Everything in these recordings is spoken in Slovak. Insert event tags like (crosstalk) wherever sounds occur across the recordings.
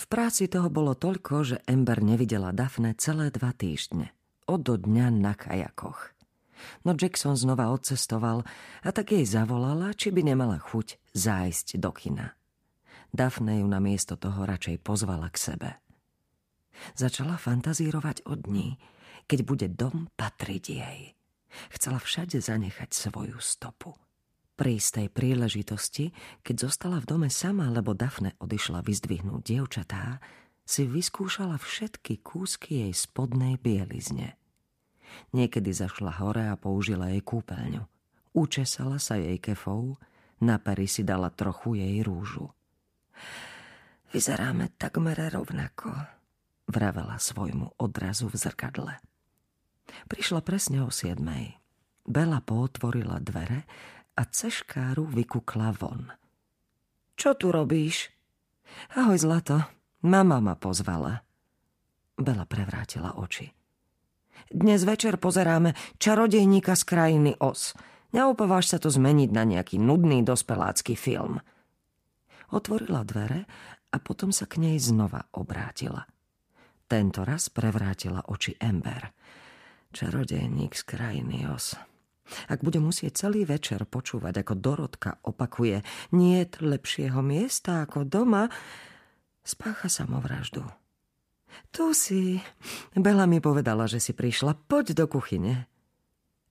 V práci toho bolo toľko, že Ember nevidela Dafne celé dva týždne. Od do dňa na kajakoch. No Jackson znova odcestoval a tak jej zavolala, či by nemala chuť zájsť do kina. Dafne ju namiesto toho radšej pozvala k sebe. Začala fantazírovať o dní, keď bude dom patriť jej. Chcela všade zanechať svoju stopu. Pri istej príležitosti, keď zostala v dome sama, lebo Dafne odišla vyzdvihnúť dievčatá, si vyskúšala všetky kúsky jej spodnej bielizne. Niekedy zašla hore a použila jej kúpeľňu. Učesala sa jej kefou, na pery si dala trochu jej rúžu. Vyzeráme takmer rovnako, vravela svojmu odrazu v zrkadle. Prišla presne o siedmej. Bela pootvorila dvere a ceškáru vykukla von. Čo tu robíš? Ahoj, zlato. Mama ma pozvala. Bela prevrátila oči. Dnes večer pozeráme čarodejníka z krajiny Os. Neopováš sa to zmeniť na nejaký nudný dospelácky film. Otvorila dvere a potom sa k nej znova obrátila. Tento raz prevrátila oči Ember. Čarodejník z krajiny Os. Ak bude musieť celý večer počúvať, ako Dorotka opakuje nie lepšieho miesta ako doma, spácha samovraždu. Tu si. Bela mi povedala, že si prišla. Poď do kuchyne.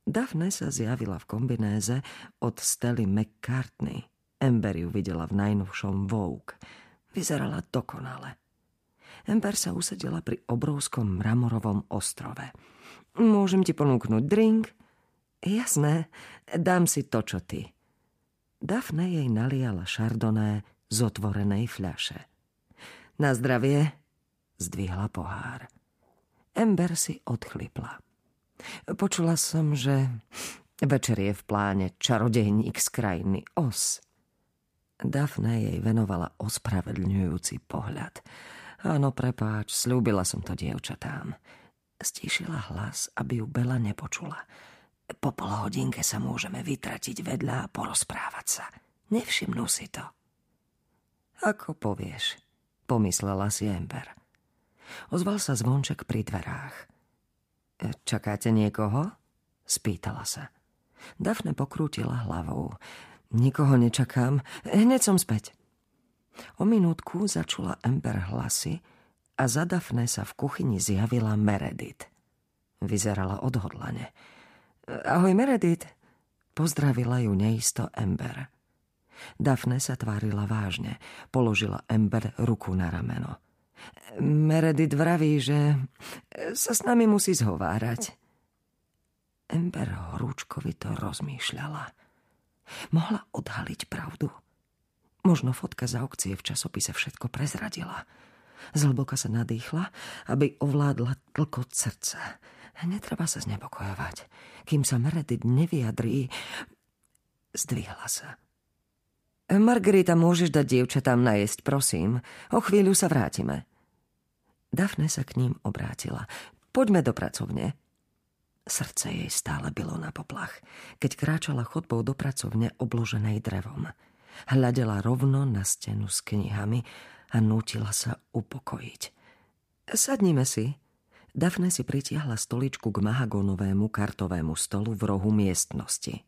Daphne sa zjavila v kombinéze od Stely McCartney. Ember ju videla v najnovšom Vogue. Vyzerala dokonale. Ember sa usedela pri obrovskom mramorovom ostrove. Môžem ti ponúknuť drink? Jasné, dám si to, čo ty. Dafne jej naliala šardoné z otvorenej fľaše. Na zdravie, zdvihla pohár. Ember si odchlipla. Počula som, že večer je v pláne čarodejník z krajiny Os. Dafne jej venovala ospravedlňujúci pohľad. Áno, prepáč, slúbila som to dievčatám. Stíšila hlas, aby ju Bela nepočula. Po pol hodinke sa môžeme vytratiť vedľa a porozprávať sa. Nevšimnú si to. Ako povieš, pomyslela si Ember. Ozval sa zvonček pri dverách. E, čakáte niekoho? Spýtala sa. Dafne pokrútila hlavou. Nikoho nečakám, hneď som späť. O minútku začula Ember hlasy a za Dafne sa v kuchyni zjavila Meredith. Vyzerala odhodlane. Ahoj Meredith, pozdravila ju neisto Ember. Dafne sa tvárila vážne, položila Ember ruku na rameno. Meredith vraví, že sa s nami musí zhovárať. Ember horúčkovito rozmýšľala. Mohla odhaliť pravdu. Možno fotka z aukcie v časopise všetko prezradila. Zhlboka sa nadýchla, aby ovládla tlkot srdca. Netreba sa znepokojovať. Kým sa Meredith nevyjadrí, zdvihla sa. Margarita, môžeš dať dievčatám najesť, prosím. O chvíľu sa vrátime. Dafne sa k ním obrátila. Poďme do pracovne. Srdce jej stále bylo na poplach, keď kráčala chodbou do pracovne obloženej drevom. Hľadela rovno na stenu s knihami a nútila sa upokojiť. Sadnime si, Dafne si pritiahla stoličku k mahagónovému kartovému stolu v rohu miestnosti.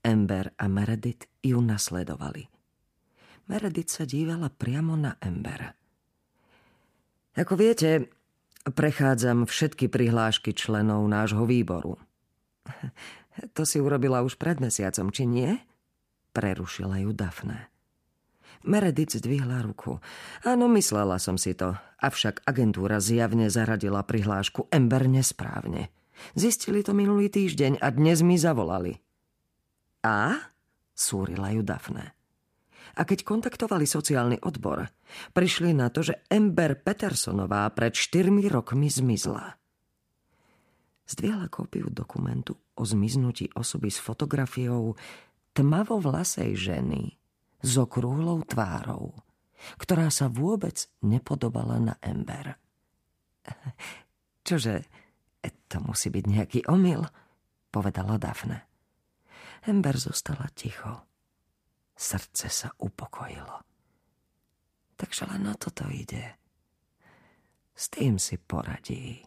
Ember a Meredith ju nasledovali. Meredith sa dívala priamo na Ember. Ako viete, prechádzam všetky prihlášky členov nášho výboru. (laughs) To si urobila už pred mesiacom, či nie? Prerušila ju Dafne. Meredith zdvihla ruku. Áno, myslela som si to. Avšak agentúra zjavne zaradila prihlášku Ember nesprávne. Zistili to minulý týždeň a dnes mi zavolali. A? Súrila ju Dafne. A keď kontaktovali sociálny odbor, prišli na to, že Ember Petersonová pred štyrmi rokmi zmizla. Zdvihla kópiu dokumentu o zmiznutí osoby s fotografiou tmavovlasej ženy s okrúhlou tvárou, ktorá sa vôbec nepodobala na Ember. Čože, to musí byť nejaký omyl, povedala Dafne. Ember zostala ticho. Srdce sa upokojilo. Takže len na toto ide, S tým si poradí.